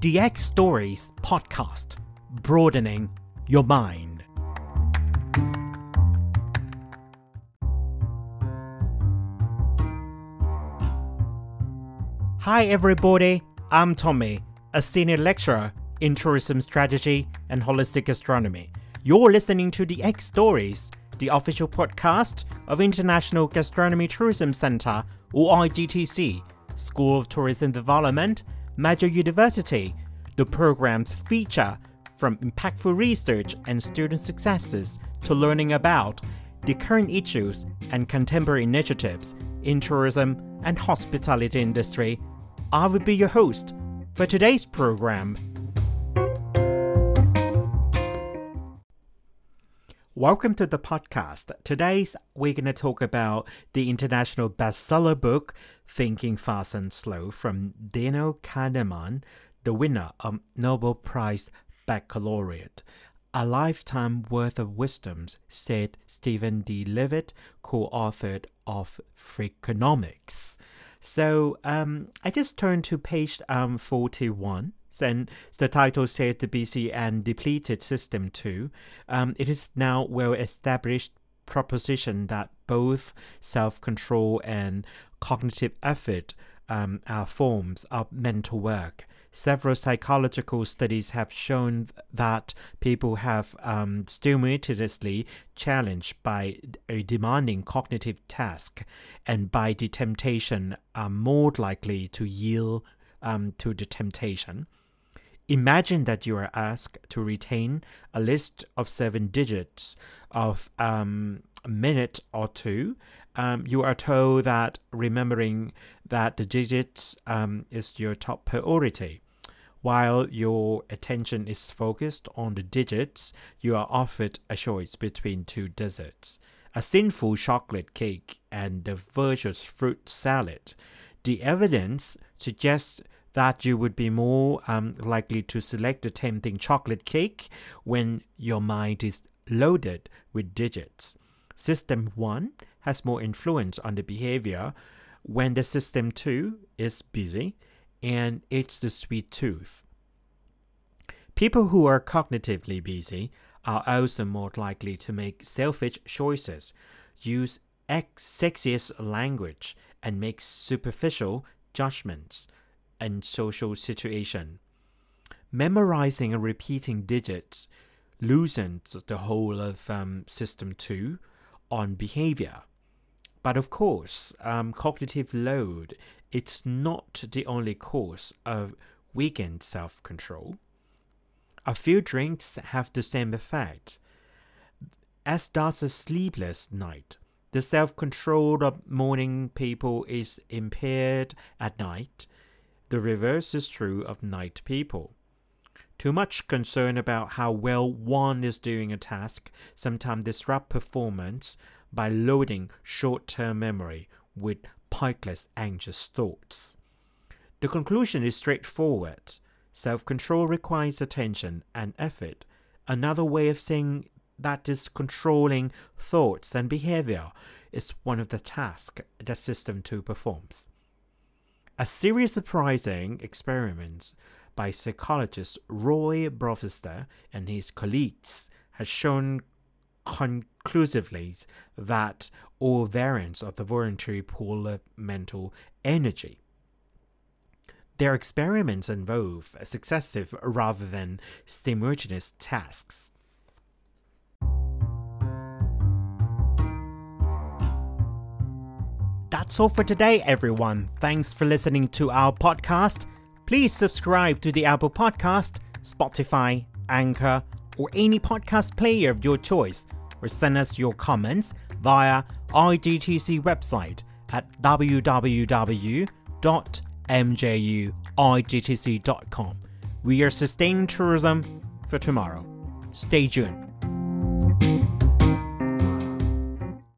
DX Stories podcast, broadening your mind. Hi, everybody. I'm Tommy, a senior lecturer in tourism strategy and holistic gastronomy. You're listening to DX Stories, the official podcast of International Gastronomy Tourism Center, or IGTC, School of Tourism Development, Maejo University. The programs feature from impactful research and student successes to learning about the current issues and contemporary initiatives in tourism and hospitality industry. I will be your host for today's program. Welcome to the podcast. Today's we're going to talk about the international bestseller book Thinking Fast and Slow from Daniel Kahneman, the winner of Nobel Prize Baccalaureate. A lifetime worth of wisdoms, said Steven D. Levitt, co author of Freakonomics. So um, I just turned to page um, 41 and the title said the busy and depleted system 2. Um, it is now well established proposition that both self-control and cognitive effort um, are forms of mental work. Several psychological studies have shown that people have um, stimultaneously challenged by a demanding cognitive task and by the temptation are more likely to yield um, to the temptation. Imagine that you are asked to retain a list of seven digits of um, a minute or two. Um, you are told that remembering that the digits um, is your top priority. While your attention is focused on the digits, you are offered a choice between two desserts a sinful chocolate cake and a virtuous fruit salad. The evidence suggests that you would be more um, likely to select the tempting chocolate cake when your mind is loaded with digits. System 1 has more influence on the behavior when the system 2 is busy and it's the sweet tooth. People who are cognitively busy are also more likely to make selfish choices, use sexiest language, and make superficial judgments and social situation. Memorizing and repeating digits loosens the whole of um, System 2 on behavior. But of course, um, cognitive load it's not the only cause of weakened self-control. A few drinks have the same effect. As does a sleepless night. The self-control of morning people is impaired at night the reverse is true of night people. Too much concern about how well one is doing a task sometimes disrupt performance by loading short-term memory with pointless anxious thoughts. The conclusion is straightforward. Self-control requires attention and effort. Another way of saying that is controlling thoughts and behavior is one of the tasks that System 2 performs. A series of surprising experiments by psychologist Roy Baumeister and his colleagues has shown conclusively that all variants of the voluntary pool of mental energy. Their experiments involve successive rather than simultaneous tasks. That's all for today, everyone. Thanks for listening to our podcast. Please subscribe to the Apple Podcast, Spotify, Anchor, or any podcast player of your choice, or send us your comments via IGTC website at www.mjuigtc.com. We are sustaining tourism for tomorrow. Stay tuned.